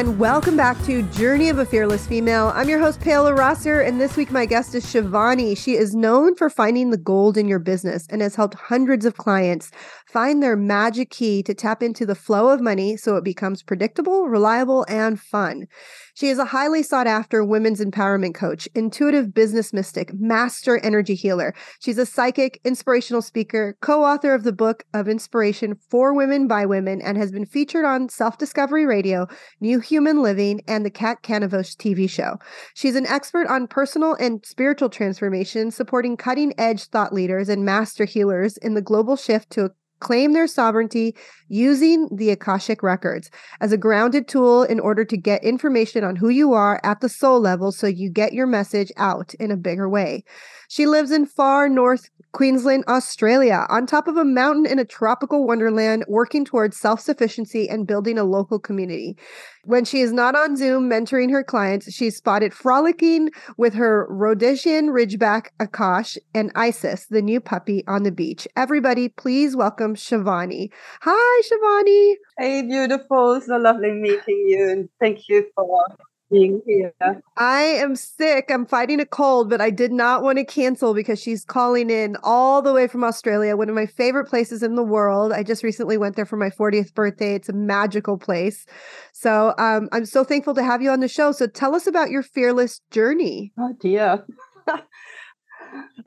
And welcome back to Journey of a Fearless Female. I'm your host, Paola Rosser, and this week my guest is Shivany. She is known for finding the gold in your business and has helped hundreds of clients find their magic key to tap into the flow of money so it becomes predictable, reliable, and fun. She is a highly sought after women's empowerment coach, intuitive business mystic, master energy healer. She's a psychic, inspirational speaker, co author of the book of inspiration for women by women, and has been featured on Self Discovery Radio, New Human Living, and the Kat Kanavos TV show. She's an expert on personal and spiritual transformation, supporting cutting edge thought leaders and master healers in the global shift to claim their sovereignty using the Akashic records as a grounded tool in order to get information on who you are at the soul level so you get your message out in a bigger way. She lives in far north Queensland, Australia, on top of a mountain in a tropical wonderland, working towards self sufficiency and building a local community. When she is not on Zoom mentoring her clients, she's spotted frolicking with her Rhodesian Ridgeback Akash and Isis, the new puppy, on the beach. Everybody, please welcome Shivany. Hi, Shivany. Hey, beautiful. So lovely meeting you, and thank you for being here. I am sick. I'm fighting a cold, but I did not want to cancel because she's calling in all the way from Australia, one of my favorite places in the world. I just recently went there for my 40th birthday. It's a magical place. So um, I'm so thankful to have you on the show. So tell us about your fearless journey. Oh, dear.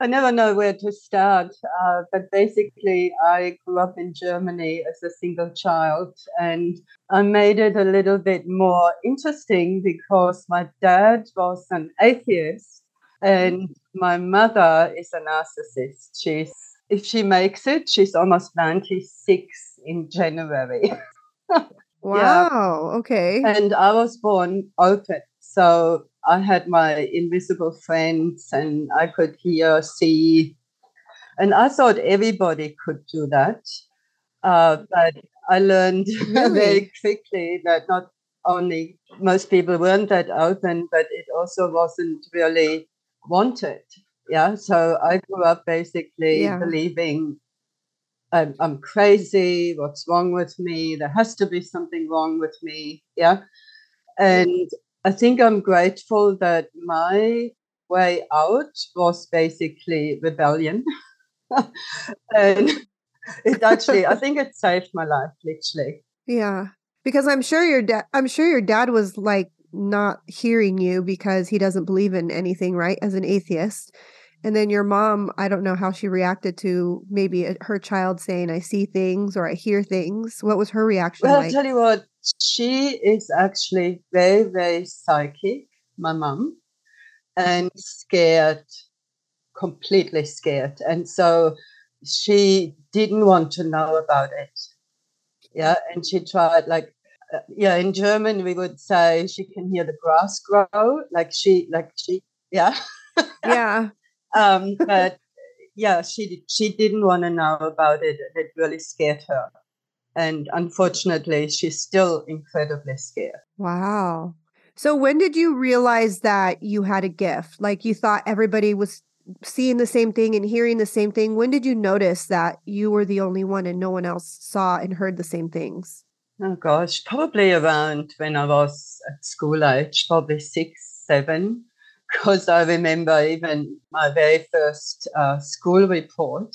I never know where to start, uh, but basically, I grew up in Germany as a single child, and I made it a little bit more interesting because my dad was an atheist, and my mother is a narcissist. She's if she makes it, she's almost ninety six in January. wow. Yeah. Okay. And I was born open, so I had my invisible friends and I could hear, see. And I thought everybody could do that. Uh, but I learned really? very quickly that not only most people weren't that open, but it also wasn't really wanted. Yeah. So I grew up basically yeah. believing I'm, I'm crazy. What's wrong with me? There has to be something wrong with me. Yeah. And I think I'm grateful that my way out was basically rebellion. and it actually, I think it saved my life, literally. Yeah. Because I'm sure your dad, I'm sure your dad was like not hearing you because he doesn't believe in anything, right? As an atheist. And then your mom, I don't know how she reacted to maybe uh, her child saying, I see things or I hear things. What was her reaction well, like? I'll tell you what, she is actually very, very psychic, my mom, and scared, completely scared. And so she didn't want to know about it. Yeah. And she tried, like, uh, yeah, in German, we would say she can hear the grass grow. Like she, like she, yeah. yeah. Um, but yeah, she she didn't want to know about it. It really scared her, and unfortunately, she's still incredibly scared. Wow. So when did you realize that you had a gift? Like you thought everybody was seeing the same thing and hearing the same thing. When did you notice that you were the only one and no one else saw and heard the same things? Oh gosh, probably around when I was at school age, probably six, seven because I remember even my very first uh, school report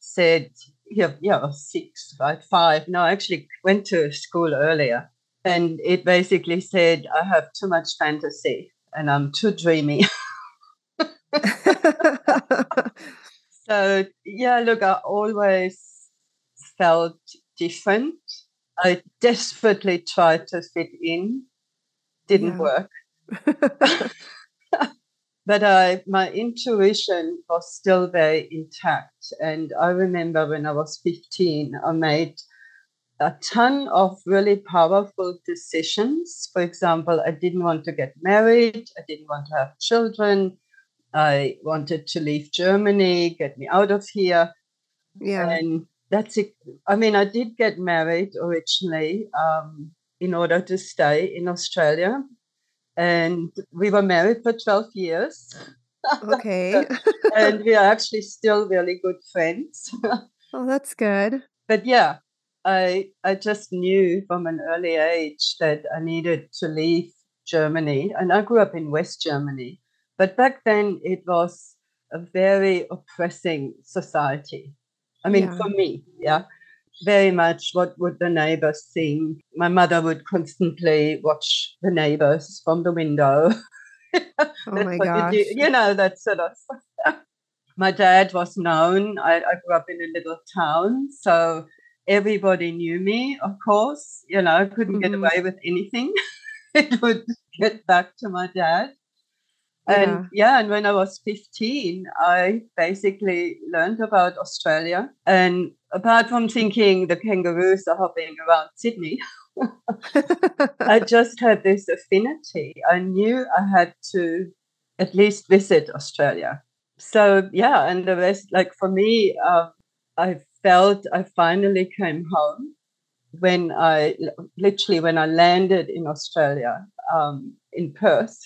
said, yeah, yeah, six, five. No, I actually went to school earlier. And it basically said, I have too much fantasy and I'm too dreamy. so, yeah, look, I always felt different. I desperately tried to fit in, didn't yeah. work. but I, my intuition was still very intact. And I remember when I was 15, I made a ton of really powerful decisions. For example, I didn't want to get married, I didn't want to have children. I wanted to leave Germany, get me out of here. Yeah. And that's it. I mean, I did get married originally um, in order to stay in Australia and we were married for 12 years. Okay. and we are actually still really good friends. oh, that's good. But yeah, I I just knew from an early age that I needed to leave Germany, and I grew up in West Germany. But back then, it was a very oppressing society. I mean, Yeah. for me, yeah, very much. What would the neighbors think? My mother would constantly watch the neighbors from the window. Oh my gosh. you. You know, that sort of. My dad was known. I, I grew up in a little town, so everybody knew me. Of course, you know, I couldn't get Mhm. away with anything. it would get back to my dad. And yeah, and when I was 15, I basically learned about Australia. And apart from thinking the kangaroos are hopping around Sydney, I just had this affinity. I knew I had to at least visit Australia. So yeah, and the rest, like for me, um, I felt I finally came home when I literally when I landed in Australia um, in Perth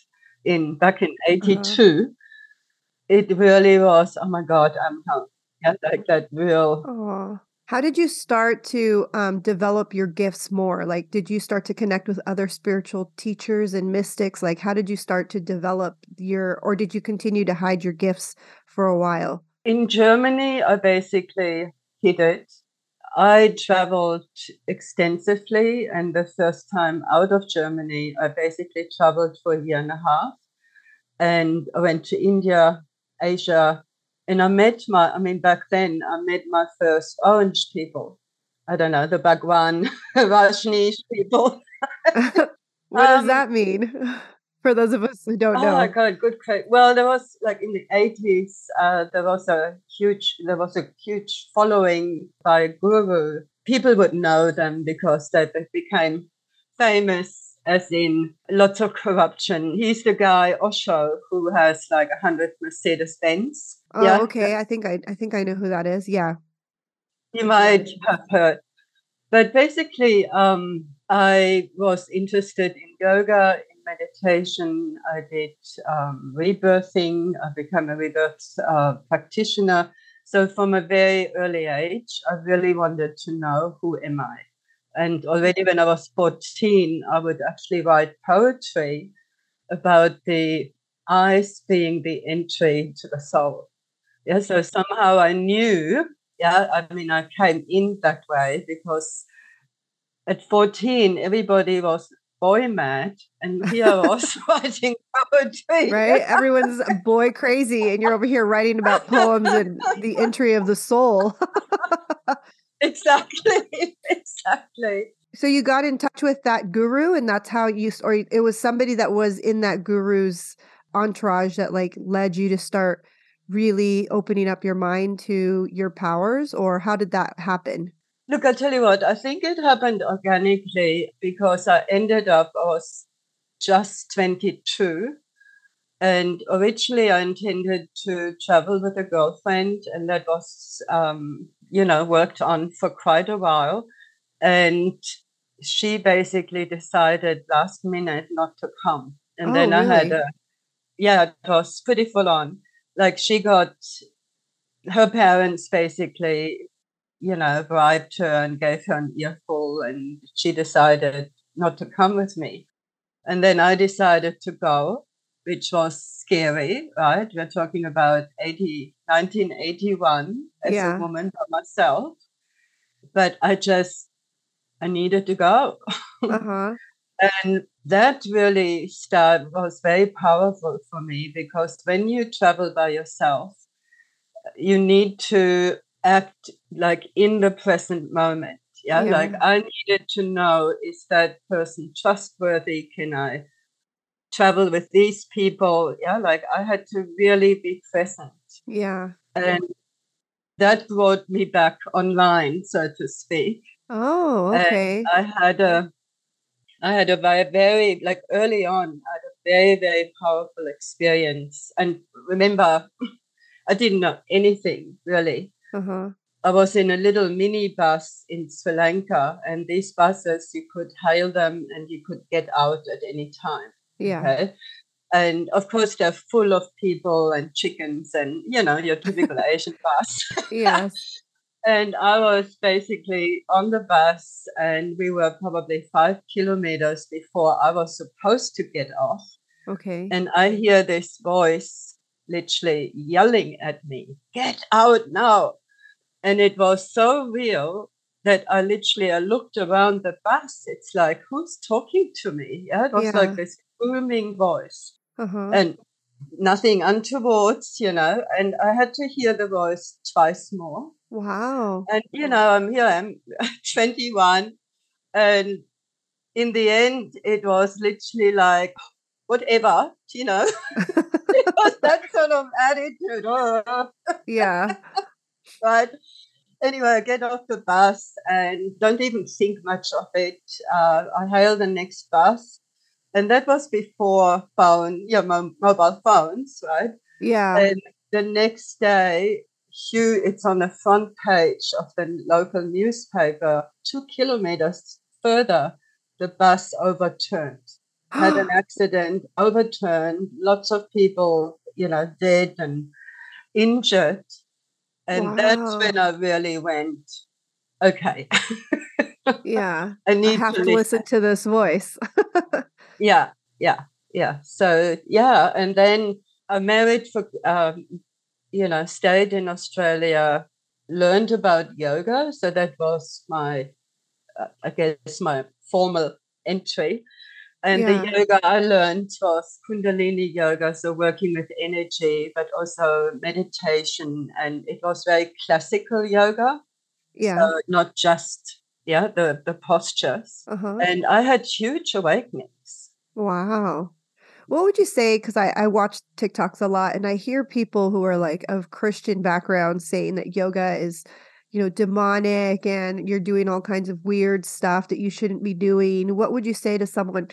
in back in '82. It really was. Oh my God, I'm home. Like that real. Oh, how did you start to um, develop your gifts more? Like, did you start to connect with other spiritual teachers and mystics? Like, how did you start to develop your, or did you continue to hide your gifts for a while? In Germany, I basically hid it. I traveled extensively, and the first time out of Germany, I basically traveled for a year and a half. And I went to India, Asia, and I met my, I mean, back then, I met my first orange people. I don't know, the Bhagwan, Rajneesh people. what does Um, that mean for those of us who don't know. Oh my god, good. Well, there was like in the eighties, uh, there was a huge, there was a huge following by Guru. People would know them because they be- became famous, as in lots of corruption. He's the guy Osho who has like a hundred Mercedes Benz. Oh, okay. I think I, I think I know who that is. Yeah. you might have heard. But basically, um, I was interested in yoga, in meditation. I did um, rebirthing. I became a rebirth uh, practitioner. So from a very early age, I really wanted to know who am I. And already when I was 14, I would actually write poetry about the eyes being the entry to the soul. Yeah, so somehow I knew yeah i mean i came in that way because at 14 everybody was boy mad and here i was writing poetry Right. Everyone's boy crazy, and you're over here writing about poems and the entry of the soul. exactly exactly So you got in touch with that guru, and that's how you, or it was somebody that was in that guru's entourage that like led you to start really opening up your mind to your powers, or how did that happen? look I'll tell you what i think it happened organically because i ended up i was just 22 and originally i intended to travel with a girlfriend and that was um, you know worked on for quite a while and she basically decided last minute not to come and Oh, then i had a yeah it was pretty full on like she got her parents basically you know bribed her and gave her an earful and she decided not to come with me and then i decided to go which was scary right we're talking about 80 1981 as Yeah. a woman by myself but i just i needed to go Uh huh. And that really start was very powerful for me because when you travel by yourself you need to act like in the present moment yeah, Yeah. like i needed to know is that person trustworthy can i travel with these people yeah like i had to really be present Yeah. and that brought me back online so to speak Oh, And okay. I had a, I had a very, very like early on, I had a very, very powerful experience. And remember, I didn't know anything really. Uh huh. I was in a little mini bus in Sri Lanka, and these buses you could hail them and you could get out at any time. Yeah. Okay. And of course, they're full of people and chickens and, you know, your typical Asian bus. Yes. And I was basically on the bus, and we were probably five kilometers before I was supposed to get off. Okay. And I hear this voice literally yelling at me, Get out now. And it was so real that I literally I looked around the bus. It's like, who's talking to me? Yeah, it was Yeah. like this booming voice Uh-huh. and nothing untowards, you know. And I had to hear the voice twice more. Wow. And you know, I'm here. I'm 21, and in the end, it was literally like, whatever, you know. it was that sort of attitude, oh, Yeah. right? Anyway, I get off the bus and don't even think much of it. Uh, I hail the next bus, and that was before phone, yeah, mo- mobile phones, right? Yeah. And the next day, Hugh, it's on the front page of the local newspaper. Two kilometers further, the bus overturned, had an accident, overturned, lots of people, you know, dead and injured. And that's when I really went, okay, yeah. I I need have to listen. listen to this voice. yeah yeah yeah so yeah and then i married for um, you know stayed in australia learned about yoga. So that was my uh, i guess my formal entry. And the yoga i learned was kundalini yoga so working with energy but also meditation. And it was very classical yoga. Yeah. so not just yeah the the postures. Uh-huh. and i had huge awakenings. Wow. What would you say? Because I, I watch TikToks a lot and I hear people who are like of Christian background saying that yoga is, you know, demonic and you're doing all kinds of weird stuff that you shouldn't be doing. What would you say to someone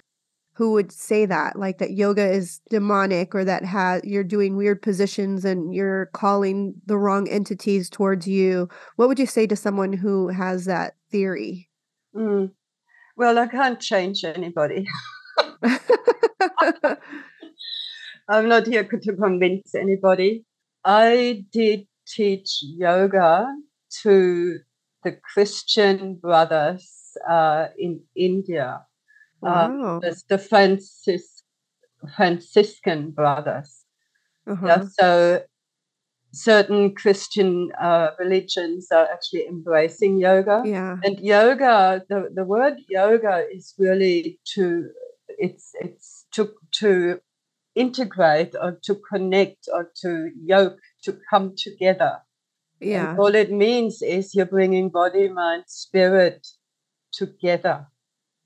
who would say that? Like that yoga is demonic or that has you're doing weird positions and you're calling the wrong entities towards you. What would you say to someone who has that theory? Mm. Well, I can't change anybody. I'm not here to convince anybody. I did teach yoga to the Christian brothers uh, in India, uh, wow. the, the Francis, Franciscan brothers. Uh-huh. Yeah, so certain Christian uh, religions are actually embracing yoga. Yeah. And yoga, the, the word yoga is really to it's it's to to integrate or to connect or to yoke to come together. Yeah. And all it means is you're bringing body, mind, spirit together.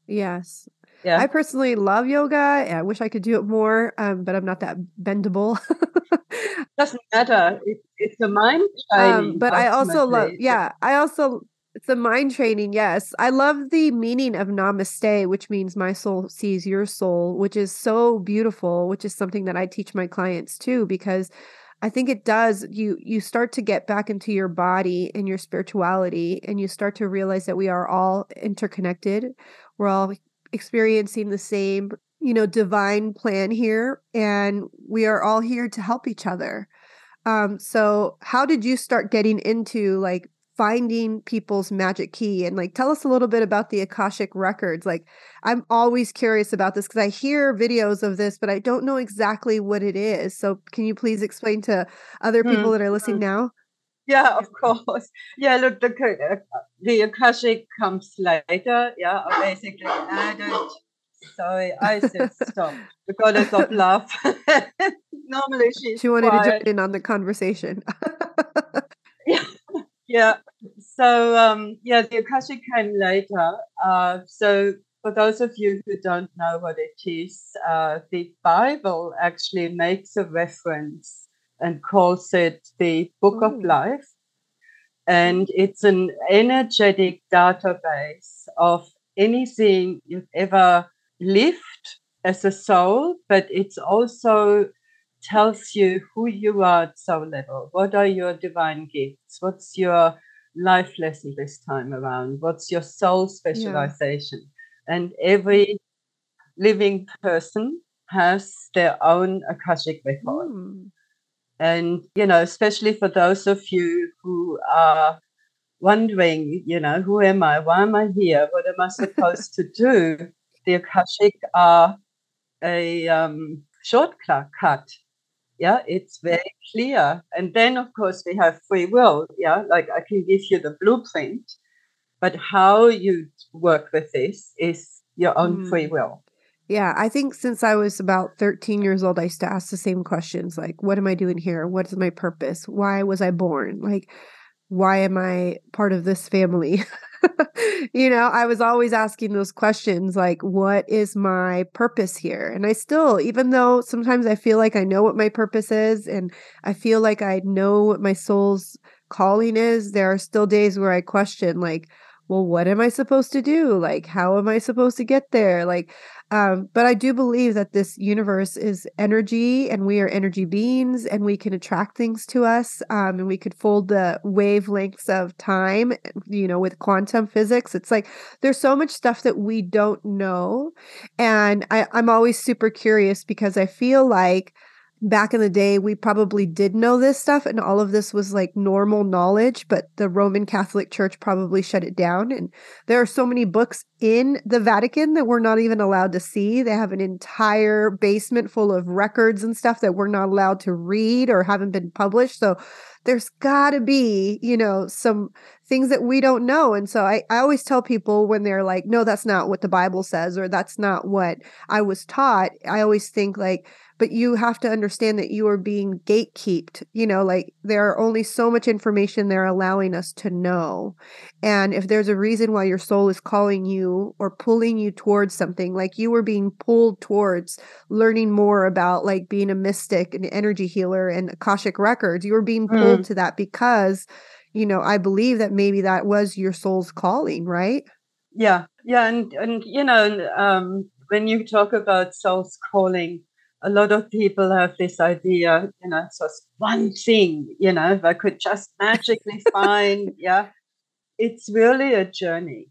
Yes. Yeah. I personally love yoga. I wish I could do it more, um, but I'm not that bendable. doesn't matter. It, it's a mind training. um, but I also love, yeah, I also, it's a mind training. Yes. I love the meaning of namaste, which means my soul sees your soul, which is so beautiful, which is something that I teach my clients too, because I think it does you you start to get back into your body and your spirituality and you start to realize that we are all interconnected. We're all experiencing the same, you know, divine plan here and we are all here to help each other. Um so how did you start getting into like finding people's magic key and like tell us a little bit about the akashic records like i'm always curious about this because i hear videos of this but i don't know exactly what it is so can you please explain to other people Hmm, that are listening now Yeah, of course. Yeah, look, the uh, the akashic comes later. Yeah, I basically added. Sorry, I said stop. The goddess of love. Normally she wanted to quiet. jump in on the conversation Yeah. So um, yeah, the akashic came later. Uh, so for those of you who don't know what it is, uh, the Bible actually makes a reference and calls it the Book Oh. of Life. And it's an energetic database of anything you've ever lived as a soul, but it's also tells you who you are at soul level. What are your divine gifts? What's your life lesson this time around? What's your soul specialization? And every living person has their own Akashic record. Mm. And, you know, especially for those of you who are wondering, you know, who am I? Why am I here? What am I supposed to do? The Akashic are a um, shortcut. Yeah, it's very clear. And then, of course, we have free will. Yeah, like I can give you the blueprint, but how you work with this is your own mm. free will. Yeah, I think since I was about 13 years old, I used to ask the same questions like, what am I doing here? What is my purpose? Why was I born? Like, why am I part of this family? you know, I was always asking those questions like, what is my purpose here? And I still, even though sometimes I feel like I know what my purpose is and I feel like I know what my soul's calling is, there are still days where I question, like, well, what am I supposed to do? Like, how am I supposed to get there? Like, um, but I do believe that this universe is energy and we are energy beings and we can attract things to us um, and we could fold the wavelengths of time, you know, with quantum physics. It's like there's so much stuff that we don't know. And I, I'm always super curious because I feel like back in the day we probably did know this stuff and all of this was like normal knowledge but the roman catholic church probably shut it down and there are so many books in the vatican that we're not even allowed to see they have an entire basement full of records and stuff that we're not allowed to read or haven't been published so there's got to be, you know, some things that we don't know. And so I, I always tell people when they're like, no, that's not what the Bible says, or that's not what I was taught. I always think like, but you have to understand that you are being gatekept you know like there are only so much information they're allowing us to know and if there's a reason why your soul is calling you or pulling you towards something like you were being pulled towards learning more about like being a mystic and energy healer and akashic records you were being pulled mm. to that because you know i believe that maybe that was your soul's calling right yeah yeah and and you know um when you talk about soul's calling a lot of people have this idea, you know, it's just one thing, you know, if I could just magically find, yeah. It's really a journey.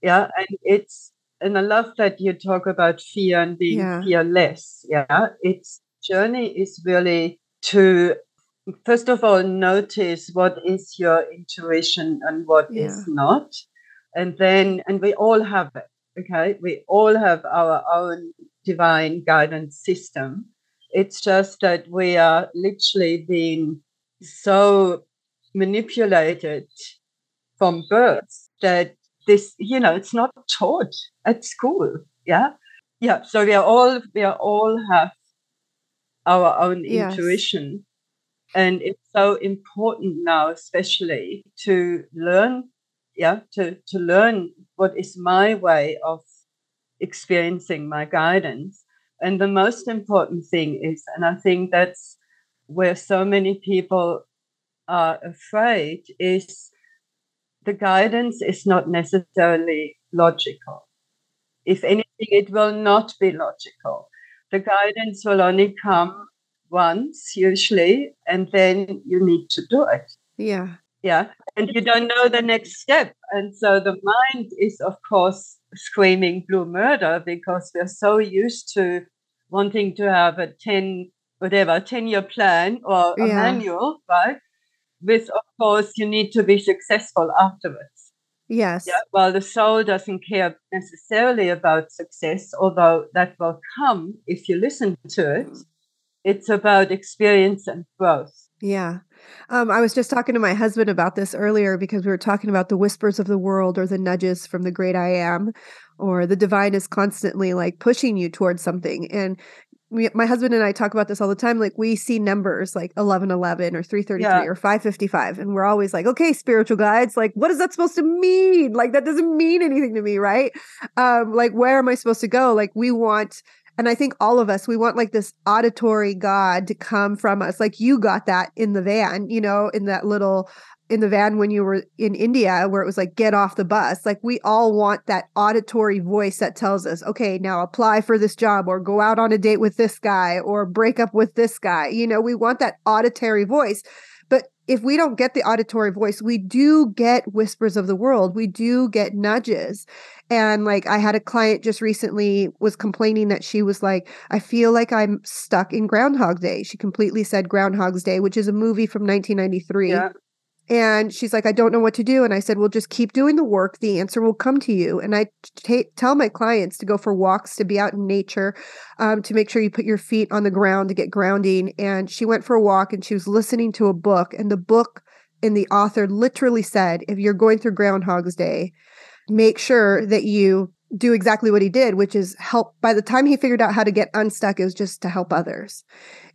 Yeah. And it's, and I love that you talk about fear and being yeah. fearless. Yeah. It's journey is really to, first of all, notice what is your intuition and what yeah. is not. And then, and we all have it. Okay. We all have our own divine guidance system. It's just that we are literally being so manipulated from birth that this, you know, it's not taught at school. Yeah. Yeah. So we are all, we are all have our own yes. intuition. And it's so important now, especially to learn, yeah, to, to learn what is my way of experiencing my guidance. And the most important thing is, and I think that's where so many people are afraid, is the guidance is not necessarily logical. If anything, it will not be logical. The guidance will only come once, usually, and then you need to do it. Yeah. Yeah. And you don't know the next step. And so the mind is, of course, screaming blue murder because we're so used to wanting to have a 10 whatever 10 year plan or a yeah. manual right? With of course you need to be successful afterwards. Yes. Yeah well the soul doesn't care necessarily about success although that will come if you listen to it. Mm. It's about experience and growth. Yeah um, I was just talking to my husband about this earlier because we were talking about the whispers of the world or the nudges from the great I am, or the divine is constantly like pushing you towards something. And we, my husband and I talk about this all the time. Like we see numbers like 1111 or 333 yeah. or 555. And we're always like, okay, spiritual guides, like, what is that supposed to mean? Like, that doesn't mean anything to me, right? Um, like, where am I supposed to go? Like, we want and I think all of us, we want like this auditory God to come from us. Like you got that in the van, you know, in that little in the van when you were in India where it was like get off the bus. Like we all want that auditory voice that tells us okay now apply for this job or go out on a date with this guy or break up with this guy. You know we want that auditory voice if we don't get the auditory voice, we do get whispers of the world. We do get nudges. And like I had a client just recently was complaining that she was like, I feel like I'm stuck in Groundhog Day. She completely said Groundhog's Day, which is a movie from 1993. Yeah. And she's like, I don't know what to do. And I said, Well, just keep doing the work. The answer will come to you. And I tell my clients to go for walks, to be out in nature, um, to make sure you put your feet on the ground to get grounding. And she went for a walk and she was listening to a book. And the book and the author literally said, If you're going through Groundhog's Day, make sure that you do exactly what he did, which is help. By the time he figured out how to get unstuck, it was just to help others,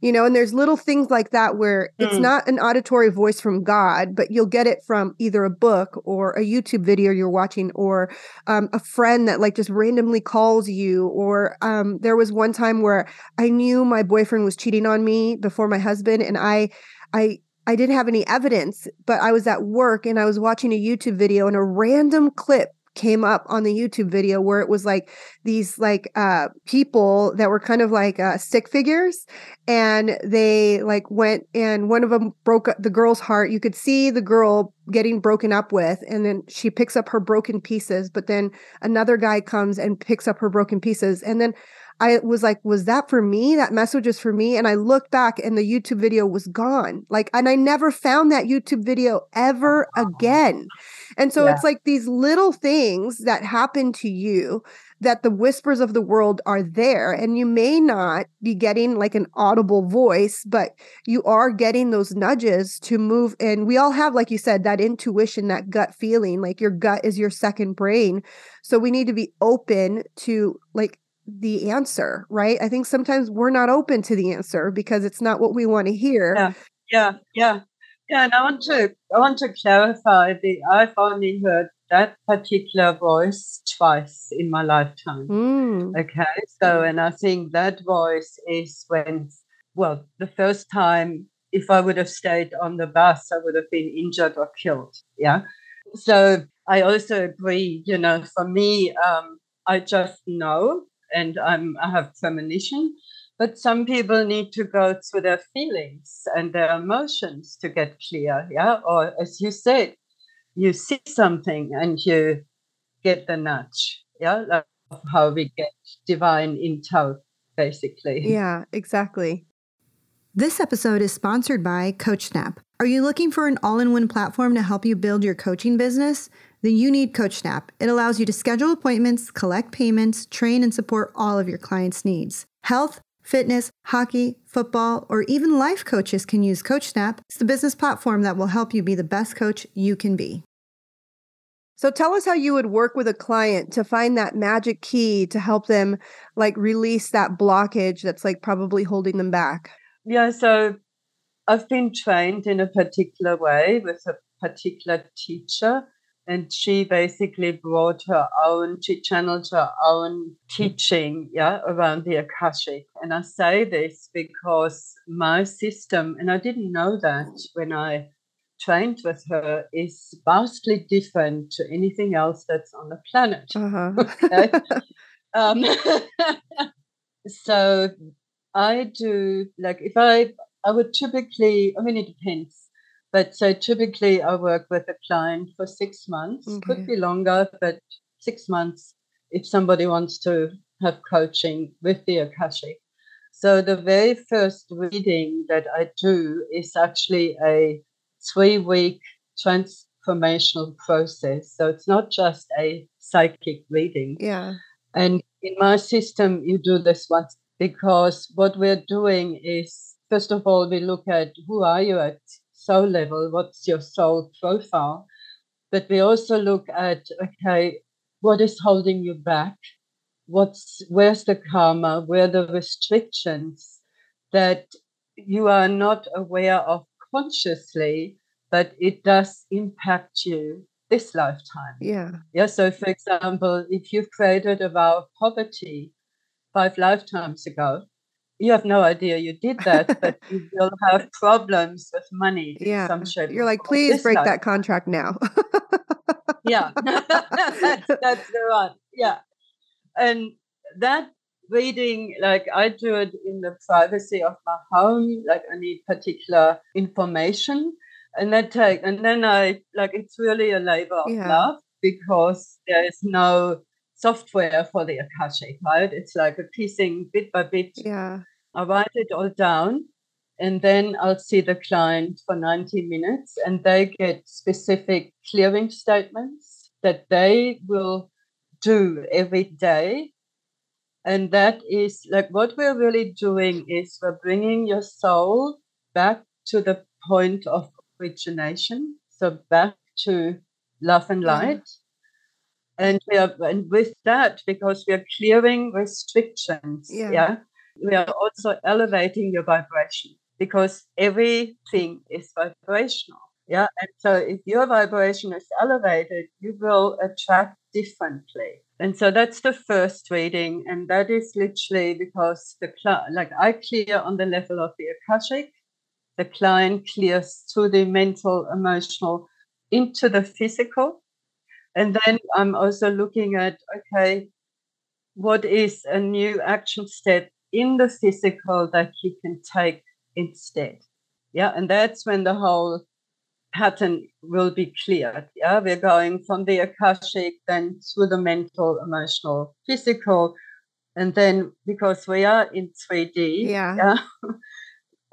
you know. And there's little things like that where mm. it's not an auditory voice from God, but you'll get it from either a book or a YouTube video you're watching, or um, a friend that like just randomly calls you. Or um, there was one time where I knew my boyfriend was cheating on me before my husband, and I, I I didn't have any evidence, but I was at work and I was watching a YouTube video and a random clip came up on the YouTube video where it was like these like uh people that were kind of like uh stick figures and they like went and one of them broke the girl's heart you could see the girl getting broken up with and then she picks up her broken pieces but then another guy comes and picks up her broken pieces and then I was like, was that for me? That message is for me. And I looked back and the YouTube video was gone. Like, and I never found that YouTube video ever again. And so yeah. it's like these little things that happen to you that the whispers of the world are there. And you may not be getting like an audible voice, but you are getting those nudges to move. And we all have, like you said, that intuition, that gut feeling, like your gut is your second brain. So we need to be open to like the answer, right? I think sometimes we're not open to the answer because it's not what we want to hear. Yeah, yeah, yeah, yeah. And I want to, I want to clarify that I've only heard that particular voice twice in my lifetime. Mm. Okay, so and I think that voice is when, well, the first time, if I would have stayed on the bus, I would have been injured or killed. Yeah. So I also agree. You know, for me, um, I just know and I'm, I have premonition. But some people need to go through their feelings and their emotions to get clear. Yeah. Or as you said, you see something and you get the nudge. Yeah. That's how we get divine intel, basically. Yeah, exactly. This episode is sponsored by CoachSnap. Are you looking for an all in one platform to help you build your coaching business? then you need CoachSnap. It allows you to schedule appointments, collect payments, train, and support all of your clients' needs. Health, fitness, hockey, football, or even life coaches can use CoachSnap. It's the business platform that will help you be the best coach you can be. So tell us how you would work with a client to find that magic key to help them like release that blockage that's like probably holding them back. Yeah, so I've been trained in a particular way with a particular teacher and she basically brought her own she channeled her own teaching yeah around the akashic. And i say this because my system and i didn't know that when i trained with her is vastly different to anything else that's on the planet. Uh-huh. okay? Um, so i do like if i i would typically i mean it depends but so typically, I work with a client for six months. Okay. Could be longer, but six months if somebody wants to have coaching with the Akashic. So the very first reading that I do is actually a three week transformational process. So it's not just a psychic reading. Yeah. And in my system, you do this once because what we're doing is, first of all, we look at who are you at soul level, what's your soul profile. But we also look at, okay, what is holding you back? What's where's the karma? Where are the restrictions that you are not aware of consciously, but it does impact you this lifetime. Yeah. Yeah. So for example, if you've created a vow of poverty five lifetimes ago, you have no idea you did that, but you will have problems with money. Yeah. some shape. You're like, please break life. that contract now. yeah. that's, that's the one. Yeah. And that reading, like I do it in the privacy of my home, like I need particular information. And then take and then I like it's really a labor of yeah. love because there is no software for the Akashic, right? It's like a piecing bit by bit. Yeah. I write it all down and then I'll see the client for 90 minutes and they get specific clearing statements that they will do every day. And that is like what we're really doing is we're bringing your soul back to the point of origination. So back to love and light. And we are and with that, because we are clearing restrictions, yeah. yeah, we are also elevating your vibration because everything is vibrational. Yeah. And so if your vibration is elevated, you will attract differently. And so that's the first reading. And that is literally because the like I clear on the level of the Akashic, the client clears through the mental, emotional into the physical. And then I'm also looking at, okay, what is a new action step in the physical that you can take instead. Yeah, and that's when the whole pattern will be cleared. Yeah, we're going from the Akashic, then through the mental, emotional, physical, and then because we are in 3D, yeah, yeah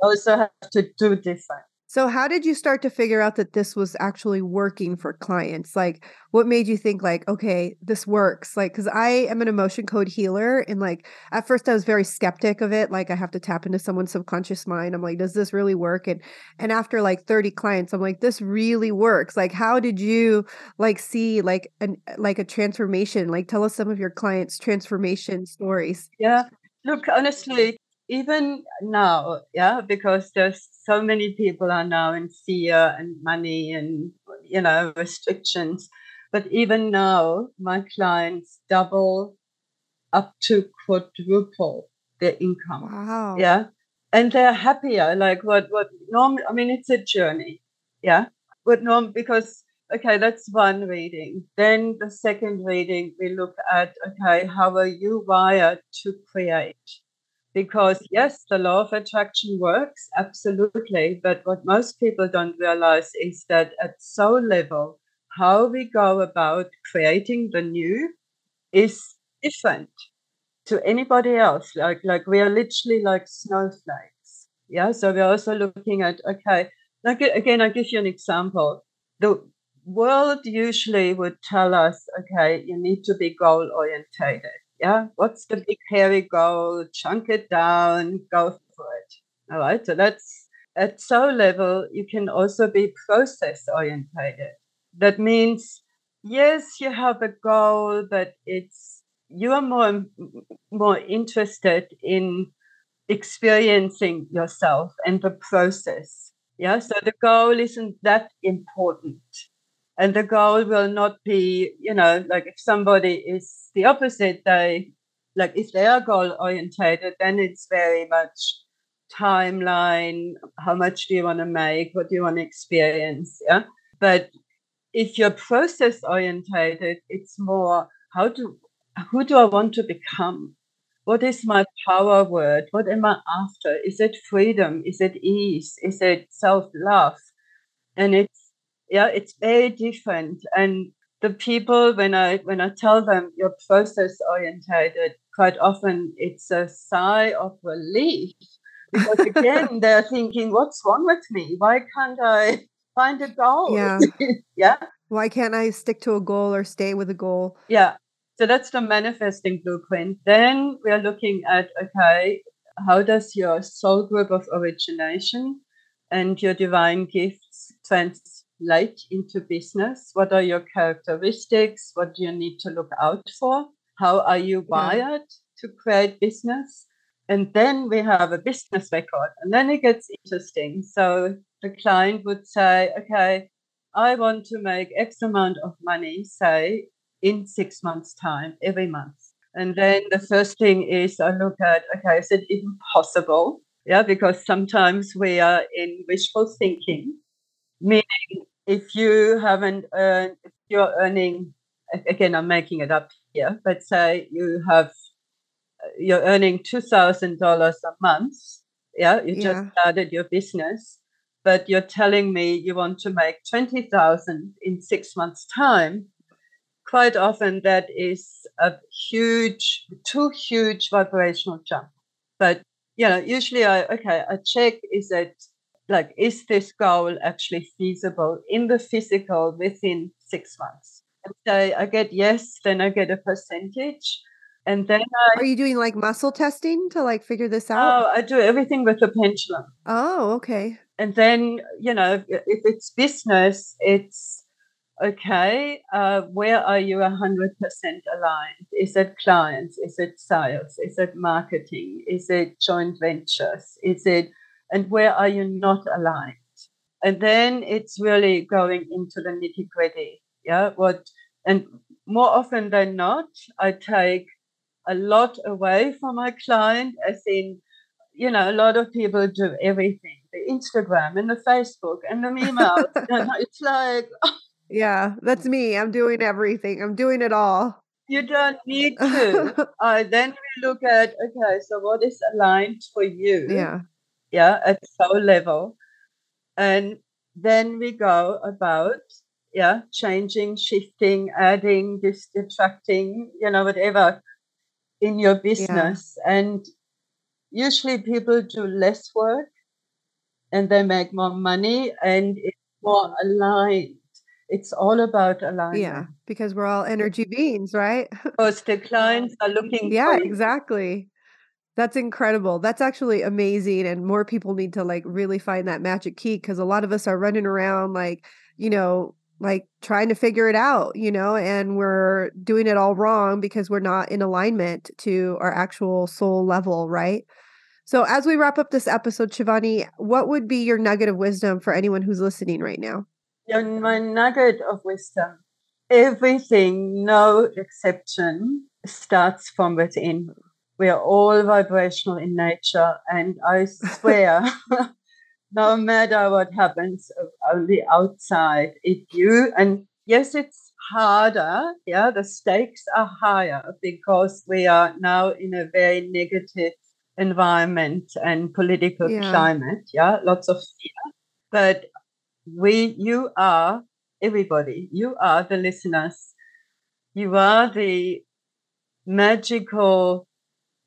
also have to do different. So how did you start to figure out that this was actually working for clients? Like what made you think like, okay, this works? Like cuz I am an emotion code healer and like at first I was very skeptic of it, like I have to tap into someone's subconscious mind. I'm like, does this really work? And and after like 30 clients, I'm like, this really works. Like how did you like see like an like a transformation? Like tell us some of your clients transformation stories. Yeah. Look, honestly, even now, yeah, because there's so many people are now in fear and money and you know restrictions. But even now, my clients double up to quadruple their income. Wow. Yeah. And they're happier. Like what what norm I mean it's a journey. Yeah. What norm because okay, that's one reading. Then the second reading we look at okay, how are you wired to create? Because yes, the law of attraction works absolutely, but what most people don't realize is that at soul level, how we go about creating the new is different to anybody else. Like like we are literally like snowflakes. Yeah. So we're also looking at okay, like again, I'll give you an example. The world usually would tell us, okay, you need to be goal orientated yeah, what's the big hairy goal? Chunk it down, go for it. All right. So that's at soul level, you can also be process orientated. That means, yes, you have a goal, but it's you are more more interested in experiencing yourself and the process. Yeah. So the goal isn't that important. And the goal will not be, you know, like if somebody is the opposite, they like if they are goal orientated, then it's very much timeline, how much do you want to make, what do you want to experience. Yeah. But if you're process orientated, it's more how do who do I want to become? What is my power word? What am I after? Is it freedom? Is it ease? Is it self love? And it's yeah it's very different. And the people when i when i tell them you're process orientated quite often it's a sigh of relief. Because again they're thinking what's wrong with me? Why can't i find a goal? Yeah. Yeah. Why can't i stick to a goal or stay with a goal? Yeah. So that's the manifesting blueprint. Then we are looking at okay how does your soul group of origination and your divine gifts trans late into business? What are your characteristics? What do you need to look out for? How are you wired to create business? And then we have a business record. And then it gets interesting. So the client would say, okay, I want to make X amount of money, say, in six months' time, every month. And then the first thing is I look at, okay, is it even possible? Yeah, because sometimes we are in wishful thinking meaning if you haven't earned, if you're earning, again, I'm making it up here, but say you have, uh, you're earning $2,000 a month. Yeah, you yeah. just started your business, but you're telling me you want to make 20,000 in six months' time. Quite often that is a huge, too huge vibrational jump. But you know, usually I okay, I check is it like is this goal actually feasible in the physical within six months? And so I get yes, then I get a percentage. And then I, Are you doing like muscle testing to like figure this out? Oh, I do everything with the pendulum. Oh, okay. And then, you know, if it's business, it's okay, uh, where are you 100% aligned? Is it clients? Is it sales? Is it marketing? Is it joint ventures? Is it, and where are you not aligned? And then it's really going into the nitty gritty. Yeah. What, and more often than not, I take a lot away from my client, as in, you know, a lot of people do everything the Instagram and the Facebook and the emails. it's like, yeah, that's me. I'm doing everything. I'm doing it all. You don't need to. uh, then we look at okay, so what is aligned for you? Yeah. Yeah, at soul level. And then we go about, yeah, changing, shifting, adding, detracting, you know, whatever in your business. Yeah. And usually people do less work and they make more money and it's more aligned it's all about alignment. Yeah, because we're all energy beings, right? Because the clients are looking. yeah, exactly. That's incredible. That's actually amazing. And more people need to like really find that magic key because a lot of us are running around like, you know, like trying to figure it out, you know, and we're doing it all wrong because we're not in alignment to our actual soul level, right? So, as we wrap up this episode, Shivany, what would be your nugget of wisdom for anyone who's listening right now? my nugget of wisdom everything, no exception, starts from within. We are all vibrational in nature, and I swear, no matter what happens on the outside, if you, and yes, it's harder, yeah, the stakes are higher because we are now in a very negative environment and political yeah. climate, yeah, lots of fear. But we you are everybody you are the listeners you are the magical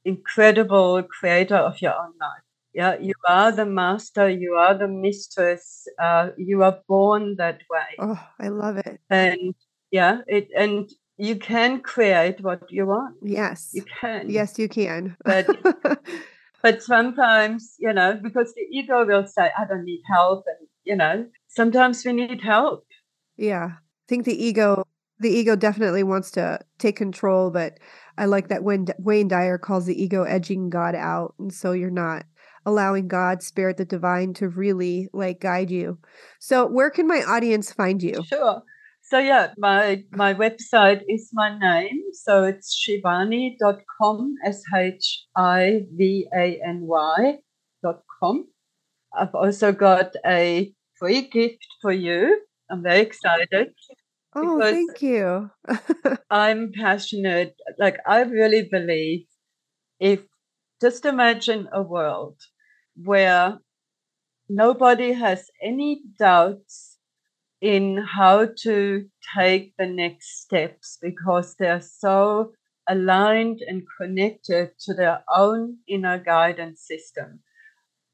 incredible creator of your own life. Yeah you are the master you are the mistress uh, you are born that way. Oh i love it. And yeah it and you can create what you want. Yes. You can. Yes you can. But but sometimes you know because the ego will say i don't need help and you know sometimes we need help. Yeah. I think the ego the ego definitely wants to take control, but I like that when Wayne Dyer calls the ego edging God out. And so you're not allowing God, spirit, the divine to really like guide you. So where can my audience find you? Sure. So yeah, my my website is my name. So it's shivany.com, S H I V A N Y dot com. I've also got a free gift for you. I'm very excited. Oh, thank you. I'm passionate. Like, I really believe if just imagine a world where nobody has any doubts in how to take the next steps because they're so aligned and connected to their own inner guidance system.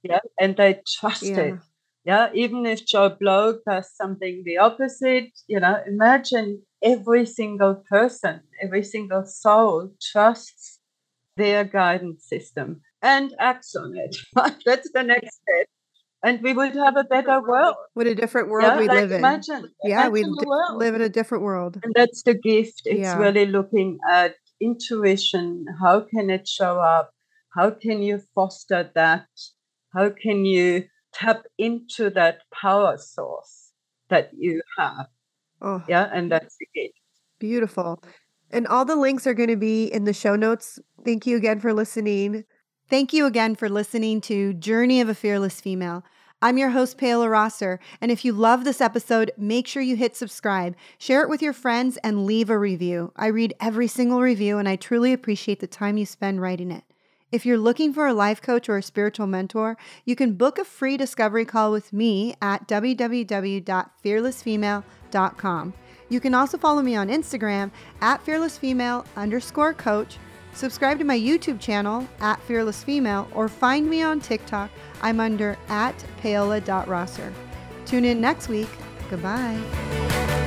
Yeah. And they trust yeah. it. Yeah, even if Joe Blow does something the opposite, you know, imagine every single person, every single soul trusts their guidance system and acts on it. That's the next step. And we would have a better world. What a different world yeah, we like live in. Imagine, yeah, we live in a different world. And that's the gift. It's yeah. really looking at intuition. How can it show up? How can you foster that? How can you tap into that power source that you have. Oh, yeah, and that's the key. Beautiful. And all the links are going to be in the show notes. Thank you again for listening. Thank you again for listening to Journey of a Fearless Female. I'm your host, Paola Rosser, and if you love this episode, make sure you hit subscribe, share it with your friends, and leave a review. I read every single review, and I truly appreciate the time you spend writing it. If you're looking for a life coach or a spiritual mentor, you can book a free discovery call with me at www.fearlessfemale.com. You can also follow me on Instagram at fearlessfemale underscore coach Subscribe to my YouTube channel at Fearless Female or find me on TikTok. I'm under at paola.rosser. Tune in next week. Goodbye.